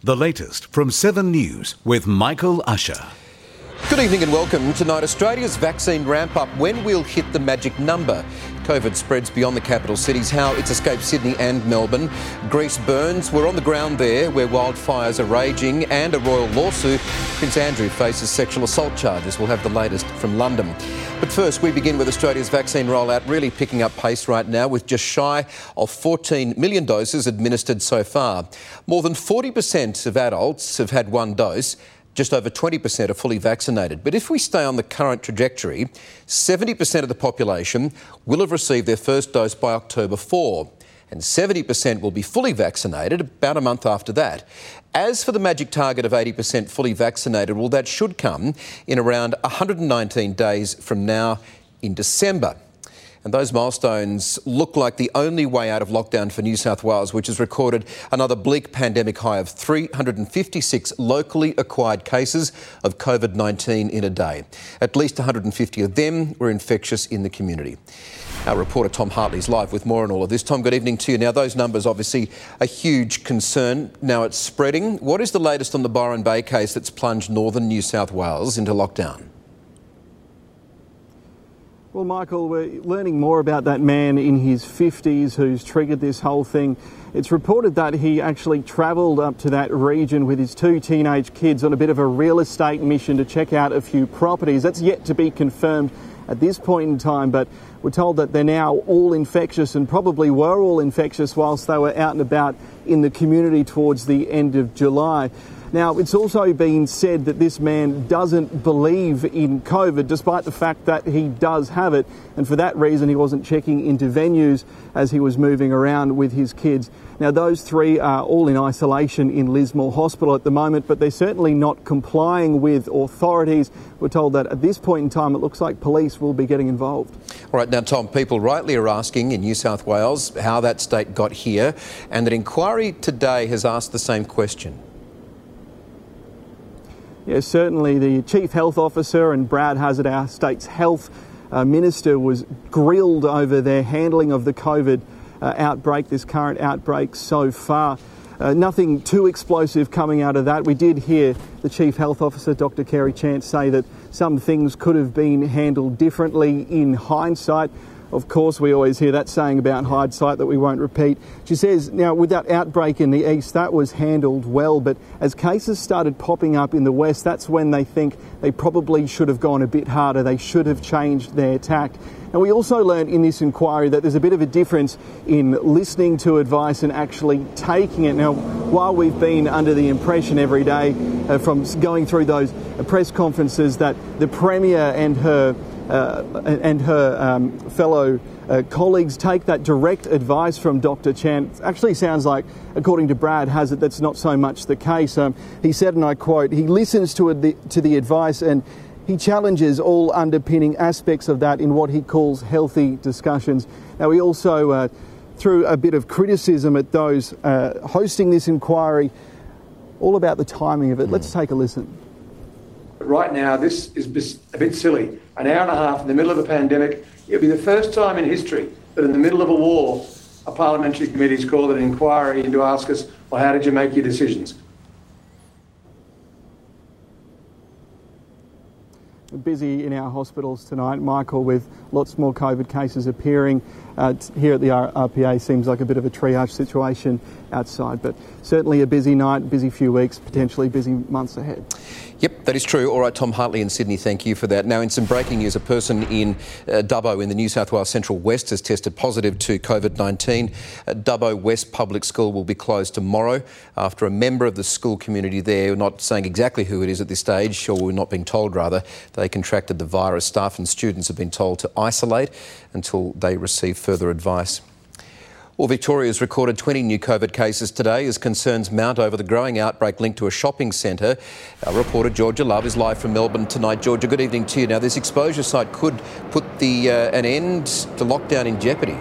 The latest from 7 News with Michael Usher. Good evening and welcome. Tonight, Australia's vaccine ramp up. When we'll hit the magic number. COVID spreads beyond the capital cities, how it's escaped Sydney and Melbourne. Greece burns. We're on the ground there where wildfires are raging and a royal lawsuit. Prince Andrew faces sexual assault charges. We'll have the latest from London. But first, we begin with Australia's vaccine rollout really picking up pace right now with just shy of 14 million doses administered so far. More than 40% of adults have had one dose. Just over 20% are fully vaccinated. But if we stay on the current trajectory, 70% of the population will have received their first dose by October 4 and 70% will be fully vaccinated about a month after that. As for the magic target of 80% fully vaccinated, well, that should come in around 119 days from now in December. And those milestones look like the only way out of lockdown for New South Wales, which has recorded another bleak pandemic high of 356 locally acquired cases of COVID 19 in a day. At least 150 of them were infectious in the community. Our reporter Tom Hartley is live with more on all of this. Tom, good evening to you. Now, those numbers obviously a huge concern. Now it's spreading. What is the latest on the Byron Bay case that's plunged northern New South Wales into lockdown? Well, Michael, we're learning more about that man in his 50s who's triggered this whole thing. It's reported that he actually travelled up to that region with his two teenage kids on a bit of a real estate mission to check out a few properties. That's yet to be confirmed at this point in time, but we're told that they're now all infectious and probably were all infectious whilst they were out and about in the community towards the end of July. Now, it's also been said that this man doesn't believe in COVID, despite the fact that he does have it, and for that reason, he wasn't checking into venues as he was moving around with his kids. Now, those three are all in isolation in Lismore Hospital at the moment, but they're certainly not complying with authorities. We're told that at this point in time, it looks like police will be getting involved. All right, now, Tom, people rightly are asking in New South Wales how that state got here, and an inquiry today has asked the same question. Yes, certainly the Chief Health Officer and Brad Hazzard, our state's health uh, minister, was grilled over their handling of the COVID uh, outbreak, this current outbreak so far. Uh, nothing too explosive coming out of that. We did hear the Chief Health Officer, Dr. Kerry Chant, say that some things could have been handled differently in hindsight. Of course, we always hear that saying about hindsight that we won't repeat. She says, now, with that outbreak in the east, that was handled well, but as cases started popping up in the west, that's when they think they probably should have gone a bit harder. They should have changed their tact. And we also learned in this inquiry that there's a bit of a difference in listening to advice and actually taking it. Now, while we've been under the impression every day uh, from going through those press conferences that the Premier and her uh, and her um, fellow uh, colleagues take that direct advice from Dr. Chant. It actually sounds like, according to Brad Hazzard, that's not so much the case. Um, he said, and I quote, he listens to, the, to the advice and he challenges all underpinning aspects of that in what he calls healthy discussions. Now, he also uh, threw a bit of criticism at those uh, hosting this inquiry, all about the timing of it. Mm. Let's take a listen. But right now, this is a bit silly. An hour and a half in the middle of a pandemic. It'll be the first time in history that in the middle of a war, a parliamentary committee is called an inquiry in to ask us, well, how did you make your decisions? busy in our hospitals tonight, Michael, with lots more COVID cases appearing. Uh, here at the RPA seems like a bit of a triage situation outside, but certainly a busy night, busy few weeks, potentially busy months ahead. Yep, that is true. All right, Tom Hartley in Sydney, thank you for that. Now, in some breaking news, a person in uh, Dubbo in the New South Wales Central West has tested positive to COVID 19. Uh, Dubbo West Public School will be closed tomorrow after a member of the school community there, not saying exactly who it is at this stage, or we're not being told rather, they contracted the virus. Staff and students have been told to isolate until they receive further advice. Well, Victoria's recorded 20 new COVID cases today as concerns mount over the growing outbreak linked to a shopping centre. Our reporter Georgia Love is live from Melbourne tonight. Georgia, good evening to you. Now, this exposure site could put the uh, an end to lockdown in jeopardy.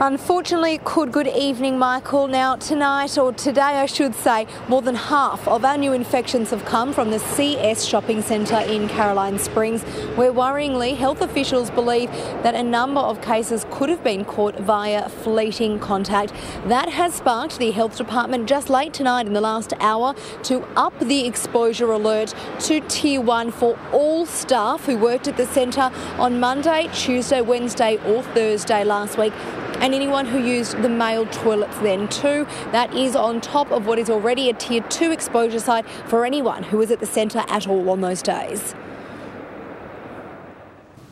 Unfortunately, could. Good evening, Michael. Now, tonight, or today, I should say, more than half of our new infections have come from the CS shopping centre in Caroline Springs, where worryingly, health officials believe that a number of cases could have been caught via fleeting contact. That has sparked the health department just late tonight in the last hour to up the exposure alert to tier one for all staff who worked at the centre on Monday, Tuesday, Wednesday, or Thursday last week and anyone who used the male toilets then too. That is on top of what is already a tier two exposure site for anyone who was at the centre at all on those days.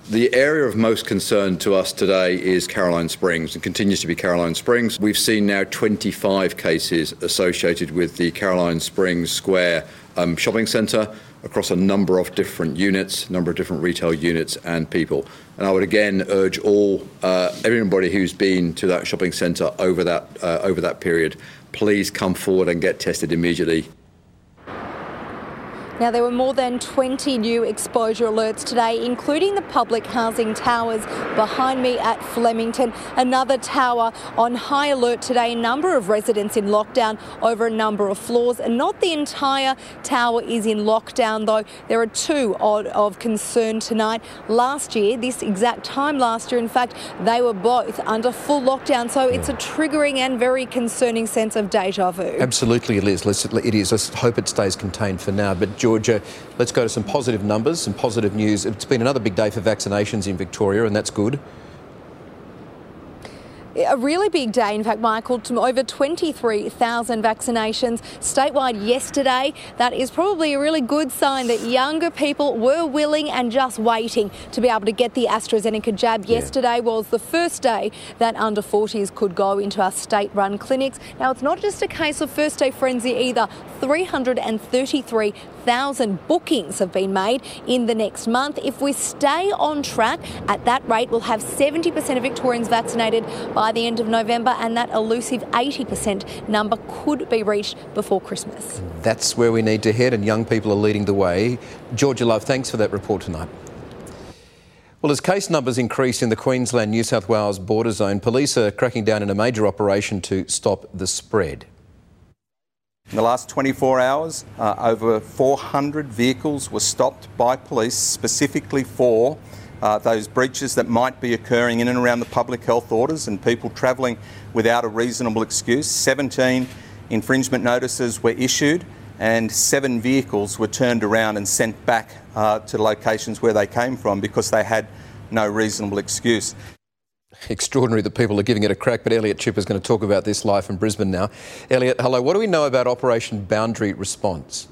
The area of most concern to us today is Caroline Springs and continues to be Caroline Springs. We've seen now 25 cases associated with the Caroline Springs Square um, shopping centre across a number of different units, a number of different retail units and people. And I would again urge all, uh, everybody who's been to that shopping centre over that uh, over that period, please come forward and get tested immediately. Now, there were more than 20 new exposure alerts today, including the public housing towers behind me at Flemington. Another tower on high alert today. A number of residents in lockdown over a number of floors. And not the entire tower is in lockdown, though. There are two of concern tonight. Last year, this exact time last year, in fact, they were both under full lockdown. So it's a triggering and very concerning sense of deja vu. Absolutely, it is. Let's, it is. Let's hope it stays contained for now. But Georgia, let's go to some positive numbers, some positive news. It's been another big day for vaccinations in Victoria, and that's good a really big day, in fact, Michael, over 23,000 vaccinations statewide yesterday. That is probably a really good sign that younger people were willing and just waiting to be able to get the AstraZeneca jab. Yeah. Yesterday was the first day that under 40s could go into our state run clinics. Now, it's not just a case of first day frenzy either. 333,000 bookings have been made in the next month. If we stay on track at that rate, we'll have 70% of Victorians vaccinated by by the end of November, and that elusive 80% number could be reached before Christmas. That's where we need to head, and young people are leading the way. Georgia Love, thanks for that report tonight. Well, as case numbers increase in the Queensland New South Wales border zone, police are cracking down in a major operation to stop the spread. In the last 24 hours, uh, over 400 vehicles were stopped by police specifically for uh, those breaches that might be occurring in and around the public health orders and people travelling without a reasonable excuse. 17 infringement notices were issued and seven vehicles were turned around and sent back uh, to locations where they came from because they had no reasonable excuse. Extraordinary that people are giving it a crack, but Elliot Chip is going to talk about this live from Brisbane now. Elliot, hello. What do we know about Operation Boundary Response?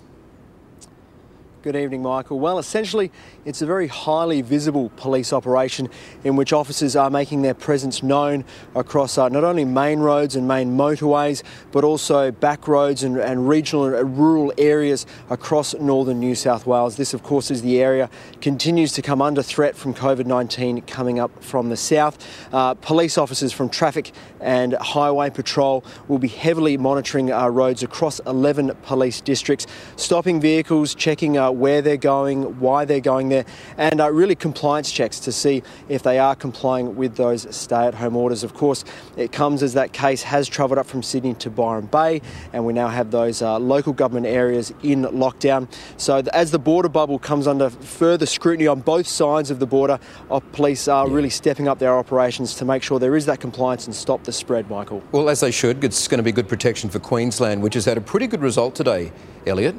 Good evening, Michael. Well, essentially, it's a very highly visible police operation in which officers are making their presence known across uh, not only main roads and main motorways, but also back roads and, and regional and rural areas across northern New South Wales. This, of course, is the area continues to come under threat from COVID-19 coming up from the south. Uh, police officers from traffic and highway patrol will be heavily monitoring our roads across 11 police districts, stopping vehicles, checking uh, where they're going, why they're going there, and uh, really compliance checks to see if they are complying with those stay at home orders. Of course, it comes as that case has travelled up from Sydney to Byron Bay, and we now have those uh, local government areas in lockdown. So, as the border bubble comes under further scrutiny on both sides of the border, our police are really stepping up their operations to make sure there is that compliance and stop the spread, Michael. Well, as they should, it's going to be good protection for Queensland, which has had a pretty good result today, Elliot.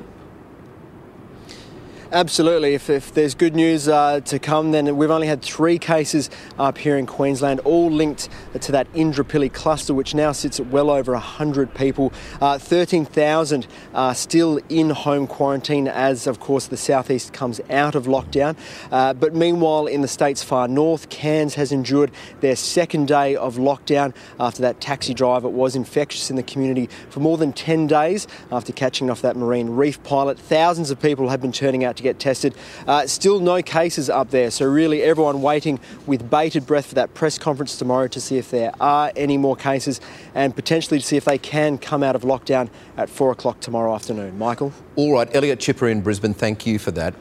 Absolutely. If, if there's good news uh, to come, then we've only had three cases up here in Queensland, all linked to that Indooroopilly cluster, which now sits at well over 100 people. Uh, 13,000 are still in home quarantine as, of course, the southeast comes out of lockdown. Uh, but meanwhile, in the state's far north, Cairns has endured their second day of lockdown after that taxi driver was infectious in the community for more than 10 days after catching off that marine reef pilot. Thousands of people have been turning out to get tested. Uh, still no cases up there, so really everyone waiting with bated breath for that press conference tomorrow to see if there are any more cases and potentially to see if they can come out of lockdown at four o'clock tomorrow afternoon. Michael? All right, Elliot Chipper in Brisbane, thank you for that.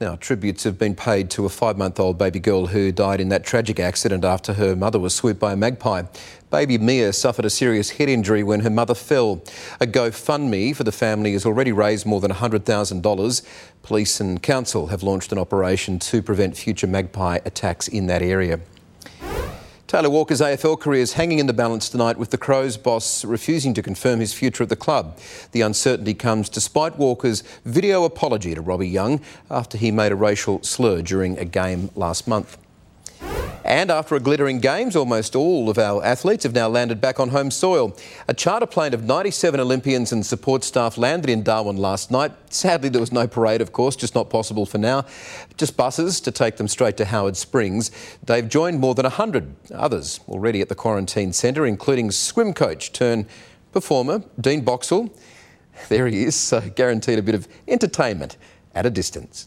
Now, tributes have been paid to a five month old baby girl who died in that tragic accident after her mother was swooped by a magpie. Baby Mia suffered a serious head injury when her mother fell. A GoFundMe for the family has already raised more than $100,000. Police and council have launched an operation to prevent future magpie attacks in that area. Taylor Walker's AFL career is hanging in the balance tonight with the Crows boss refusing to confirm his future at the club. The uncertainty comes despite Walker's video apology to Robbie Young after he made a racial slur during a game last month. And after a glittering Games, almost all of our athletes have now landed back on home soil. A charter plane of 97 Olympians and support staff landed in Darwin last night. Sadly, there was no parade, of course, just not possible for now. Just buses to take them straight to Howard Springs. They've joined more than 100 others already at the quarantine centre, including swim coach turn performer Dean Boxall. There he is, so guaranteed a bit of entertainment at a distance.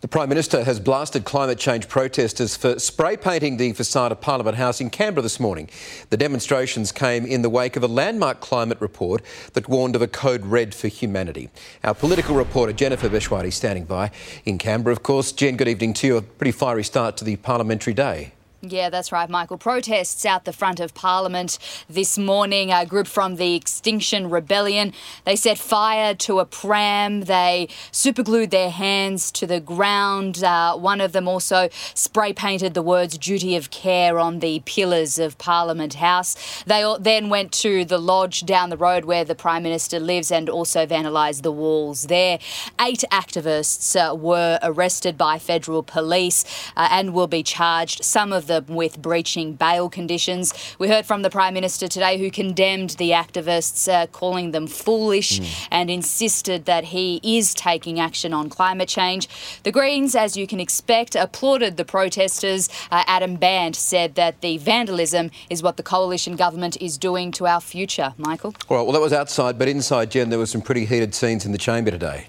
The Prime Minister has blasted climate change protesters for spray painting the facade of Parliament House in Canberra this morning. The demonstrations came in the wake of a landmark climate report that warned of a code red for humanity. Our political reporter Jennifer Bechwati standing by in Canberra, of course. Jen, good evening to you. A pretty fiery start to the parliamentary day. Yeah, that's right, Michael. Protests out the front of Parliament this morning. A group from the Extinction Rebellion. They set fire to a pram. They superglued their hands to the ground. Uh, one of them also spray painted the words "duty of care" on the pillars of Parliament House. They then went to the lodge down the road where the Prime Minister lives and also vandalised the walls there. Eight activists uh, were arrested by federal police uh, and will be charged. Some of them with breaching bail conditions. We heard from the Prime Minister today who condemned the activists, uh, calling them foolish, mm. and insisted that he is taking action on climate change. The Greens, as you can expect, applauded the protesters. Uh, Adam Bandt said that the vandalism is what the coalition government is doing to our future. Michael? All right, well, that was outside, but inside, Jen, there were some pretty heated scenes in the chamber today.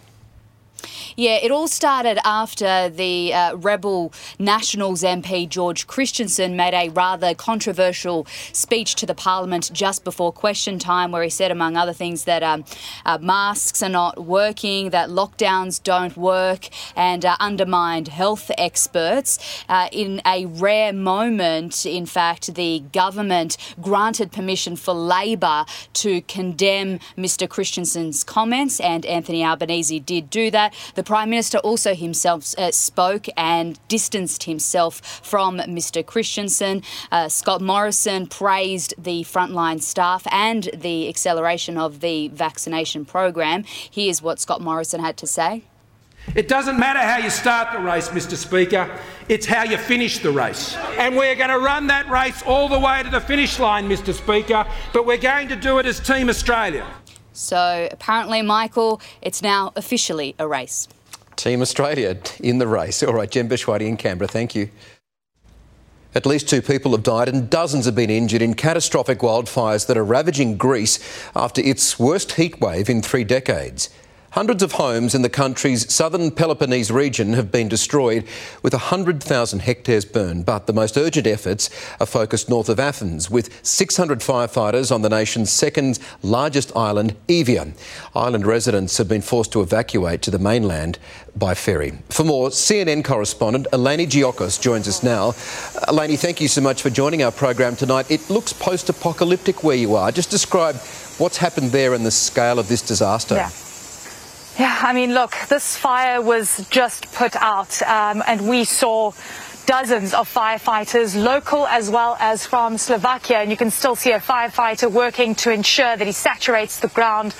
Yeah, it all started after the uh, Rebel Nationals MP George Christensen made a rather controversial speech to the Parliament just before question time, where he said, among other things, that um, uh, masks are not working, that lockdowns don't work, and uh, undermined health experts. Uh, in a rare moment, in fact, the government granted permission for Labor to condemn Mr. Christensen's comments, and Anthony Albanese did do that. The Prime Minister also himself uh, spoke and distanced himself from Mr. Christensen. Uh, Scott Morrison praised the frontline staff and the acceleration of the vaccination program. Here's what Scott Morrison had to say. It doesn't matter how you start the race, Mr. Speaker, it's how you finish the race. And we're going to run that race all the way to the finish line, Mr. Speaker, but we're going to do it as Team Australia. So apparently, Michael, it's now officially a race. Team Australia in the race. All right, Jen Bechwati in Canberra, thank you. At least two people have died and dozens have been injured in catastrophic wildfires that are ravaging Greece after its worst heatwave in three decades. Hundreds of homes in the country's southern Peloponnese region have been destroyed, with 100,000 hectares burned. But the most urgent efforts are focused north of Athens, with 600 firefighters on the nation's second largest island, Evia. Island residents have been forced to evacuate to the mainland by ferry. For more, CNN correspondent Eleni Giokos joins us now. Eleni, thank you so much for joining our program tonight. It looks post apocalyptic where you are. Just describe what's happened there and the scale of this disaster. Yeah. Yeah, I mean, look, this fire was just put out, um, and we saw dozens of firefighters, local as well as from Slovakia. And you can still see a firefighter working to ensure that he saturates the ground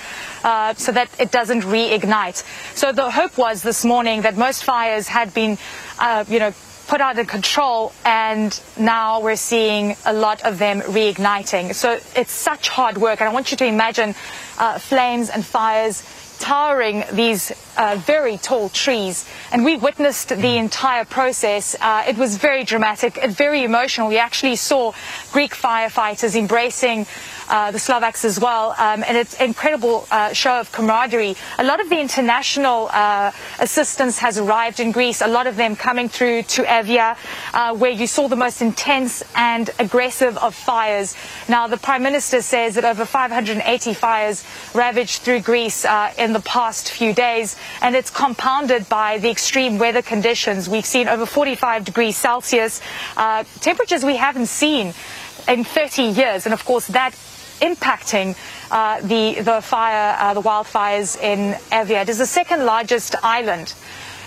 uh, so that it doesn't reignite. So the hope was this morning that most fires had been, uh, you know, put out of control and now we're seeing a lot of them reigniting. So it's such hard work and I want you to imagine uh, flames and fires towering these uh, very tall trees. And we witnessed the entire process. Uh, it was very dramatic, very emotional. We actually saw Greek firefighters embracing uh, the Slovaks as well, um, and it's an incredible uh, show of camaraderie. A lot of the international uh, assistance has arrived in Greece, a lot of them coming through to Evia, uh, where you saw the most intense and aggressive of fires. Now, the Prime Minister says that over 580 fires ravaged through Greece in the past few days, and it's compounded by the extreme weather conditions. We've seen over 45 degrees Celsius, uh, temperatures we haven't seen in 30 years, and of course that impacting uh, the the fire, uh, the wildfires in Evia. It is the second largest island,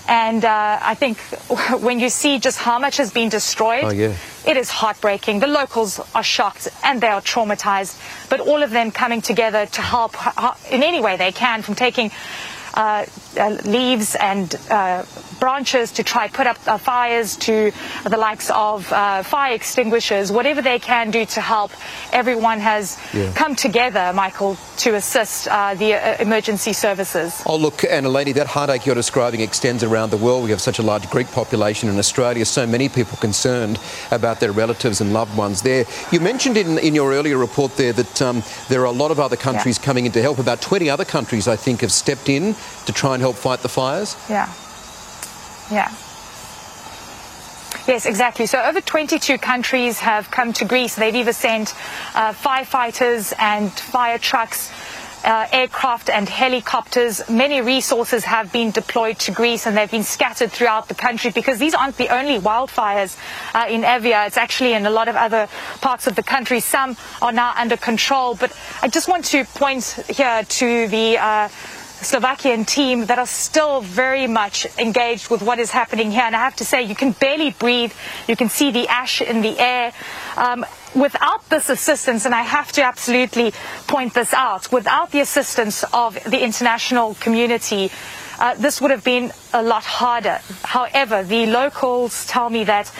and uh, I think when you see just how much has been destroyed, Oh, yeah. it is heartbreaking. The locals are shocked and they are traumatized, but all of them coming together to help in any way they can, from taking. Uh, leaves and uh, branches to try put up uh, fires to the likes of uh, fire extinguishers, whatever they can do to help. Everyone has Yeah. come together, Michael, to assist uh, the uh, emergency services. Oh, look, Anna Lady, that heartache you're describing extends around the world. We have such a large Greek population in Australia, so many people concerned about their relatives and loved ones there. You mentioned in, in your earlier report there that um, there are a lot of other countries coming in to help. About 20 other countries, I think, have stepped in to try and help fight the fires. Yeah. Yeah. Yes, exactly. So over 22 countries have come to Greece. They've either sent uh, firefighters and fire trucks. Uh, aircraft and helicopters. Many resources have been deployed to Greece and they've been scattered throughout the country because these aren't the only wildfires uh, in Evia. It's actually in a lot of other parts of the country. Some are now under control. But I just want to point here to the uh, Slovakian team that are still very much engaged with what is happening here. And I have to say, you can barely breathe. You can see the ash in the air. Um, without this assistance, and I have to absolutely point this out, without the assistance of the international community, uh, this would have been a lot harder. However, the locals tell me that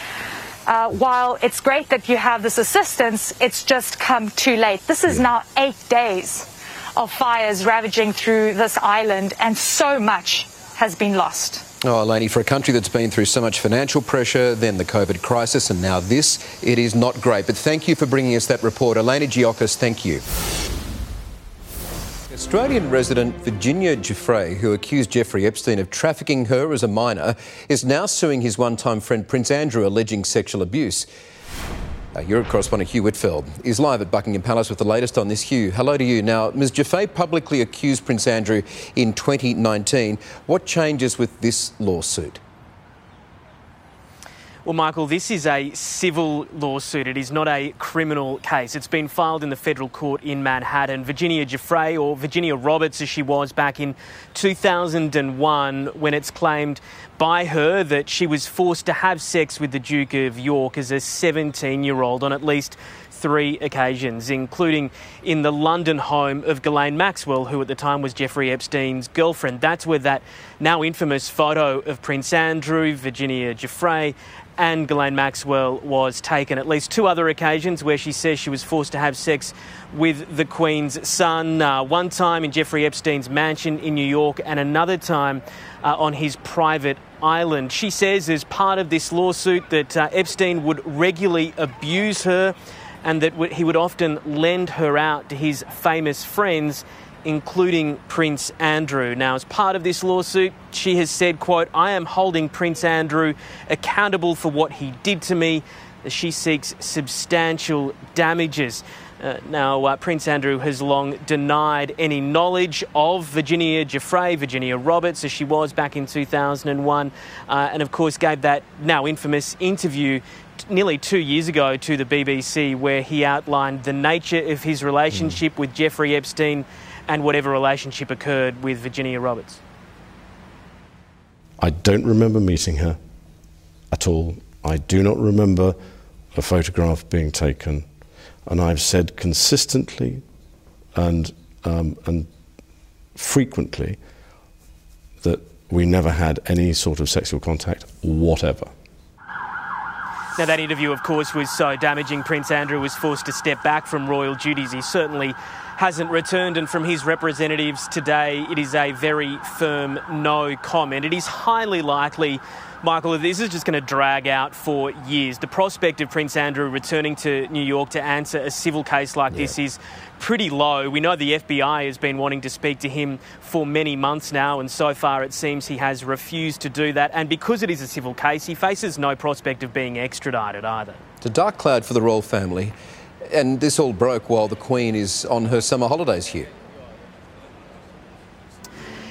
uh, while it's great that you have this assistance, it's just come too late. This is now eight days of fires ravaging through this island, and so much has been lost. Oh, Eleni, for a country that's been through so much financial pressure, then the COVID crisis, and now this, it is not great. But thank you for bringing us that report. Eleni Giokos, thank you. Australian resident Virginia Giuffre, who accused Jeffrey Epstein of trafficking her as a minor, is now suing his one time friend Prince Andrew, alleging sexual abuse. Uh, Europe correspondent Hugh Whitfeld is live at Buckingham Palace with the latest on this. Hugh, hello to you. Now, Ms. Giuffre publicly accused Prince Andrew in 2019. What changes with this lawsuit? Well, Michael, this is a civil lawsuit. It is not a criminal case. It's been filed in the federal court in Manhattan. Virginia Giuffre, or Virginia Roberts as she was back in 2001, when it's claimed by her that she was forced to have sex with the Duke of York as a 17 year old on at least three occasions, including in the London home of Ghislaine Maxwell, who at the time was Jeffrey Epstein's girlfriend. That's where that now infamous photo of Prince Andrew, Virginia Giuffre, and Ghislaine Maxwell was taken. At least two other occasions where she says she was forced to have sex with the Queen's son. Uh, one time in Jeffrey Epstein's mansion in New York, and another time uh, on his private island. She says, as part of this lawsuit, that uh, Epstein would regularly abuse her and that he would often lend her out to his famous friends including Prince Andrew. Now, as part of this lawsuit, she has said, quote, I am holding Prince Andrew accountable for what he did to me. She seeks substantial damages. Uh, now, uh, Prince Andrew has long denied any knowledge of Virginia Giuffre, Virginia Roberts, as she was back in 2001, uh, and of course gave that now infamous interview nearly two years ago to the BBC where he outlined the nature of his relationship with Jeffrey Epstein and whatever relationship occurred with Virginia Roberts. I don't remember meeting her at all. I do not remember a photograph being taken, and I've said consistently and, um, and frequently that we never had any sort of sexual contact whatever. Now, that interview, of course, was so damaging. Prince Andrew was forced to step back from royal duties. He certainly hasn't returned, and from his representatives today, it is a very firm no comment. It is highly likely Michael, this is just going to drag out for years. The prospect of Prince Andrew returning to New York to answer a civil case like yeah. this is pretty low. We know the FBI has been wanting to speak to him for many months now, and so far it seems he has refused to do that. And because it is a civil case, he faces no prospect of being extradited either. It's a dark cloud for the royal family, and this all broke while the Queen is on her summer holidays here.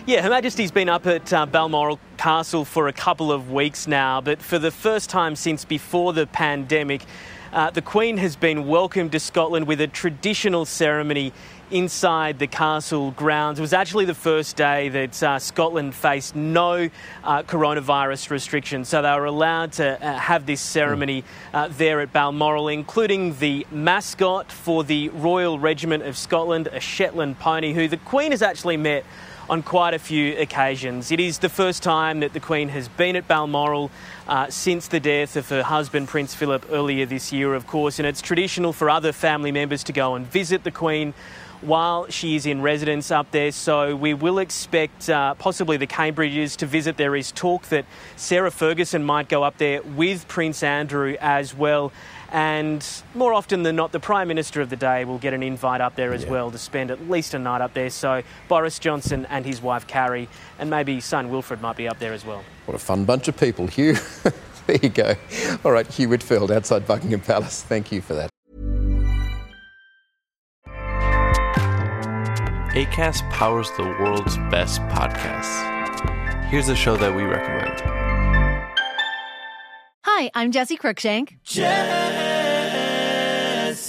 Yeah, Her Majesty's been up at uh, Balmoral Castle for a couple of weeks now, but for the first time since before the pandemic, uh, the Queen has been welcomed to Scotland with a traditional ceremony inside the castle grounds. It was actually the first day that uh, Scotland faced no uh, coronavirus restrictions, so they were allowed to uh, have this ceremony uh, there at Balmoral, including the mascot for the Royal Regiment of Scotland, a Shetland pony, who the Queen has actually met on quite a few occasions. It is the first time that the Queen has been at Balmoral uh, since the death of her husband, Prince Philip, earlier this year, of course, and it's traditional for other family members to go and visit the Queen while she is in residence up there. So we will expect uh, possibly the Cambridges to visit. There is talk that Sarah Ferguson might go up there with Prince Andrew as well. And more often than not, the Prime Minister of the day will get an invite up there as yeah. well to spend at least a night up there. So Boris Johnson and his wife Carrie, and maybe son Wilfred might be up there as well. What a fun bunch of people, Hugh. there you go. All right, Hugh Whitfeld outside Buckingham Palace. Thank you for that. ACAST powers the world's best podcasts. Here's a show that we recommend. Hi, I'm Jesse Cruickshank.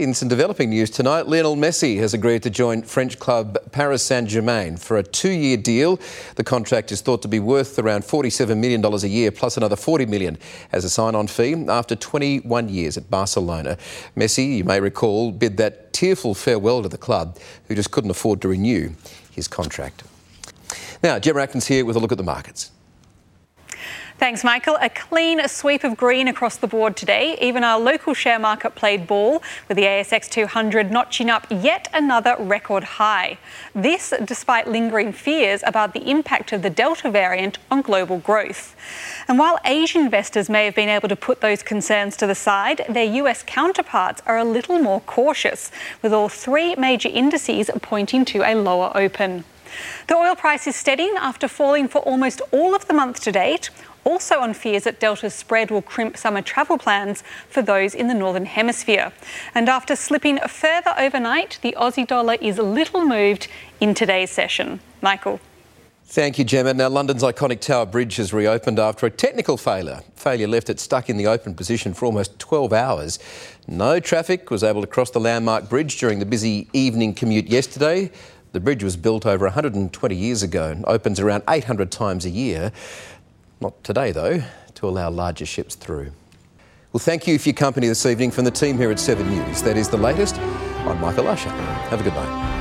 In some developing news tonight, Lionel Messi has agreed to join French club Paris Saint Germain for a two year deal. The contract is thought to be worth around $47 million a year, plus another 40 million as a sign on fee after 21 years at Barcelona. Messi, you may recall, bid that tearful farewell to the club, who just couldn't afford to renew his contract. Now, Gemma Atkins here with a look at the markets. Thanks, Michael. A clean sweep of green across the board today. Even our local share market played ball with the ASX 200 notching up yet another record high. This despite lingering fears about the impact of the Delta variant on global growth. And while Asian investors may have been able to put those concerns to the side, their US counterparts are a little more cautious, with all three major indices pointing to a lower open. The oil price is steadying after falling for almost all of the month to date also on fears that Delta's spread will crimp summer travel plans for those in the Northern Hemisphere. And after slipping further overnight, the Aussie dollar is little moved in today's session. Michael. Thank you, Gemma. Now, London's iconic Tower Bridge has reopened after a technical failure. Failure left it stuck in the open position for almost 12 hours. No traffic was able to cross the landmark bridge during the busy evening commute yesterday. The bridge was built over 120 years ago and opens around 800 times a year. Not today, though, to allow larger ships through. Well, thank you for your company this evening from the team here at 7 News. That is the latest. I'm Michael Usher. Have a good night.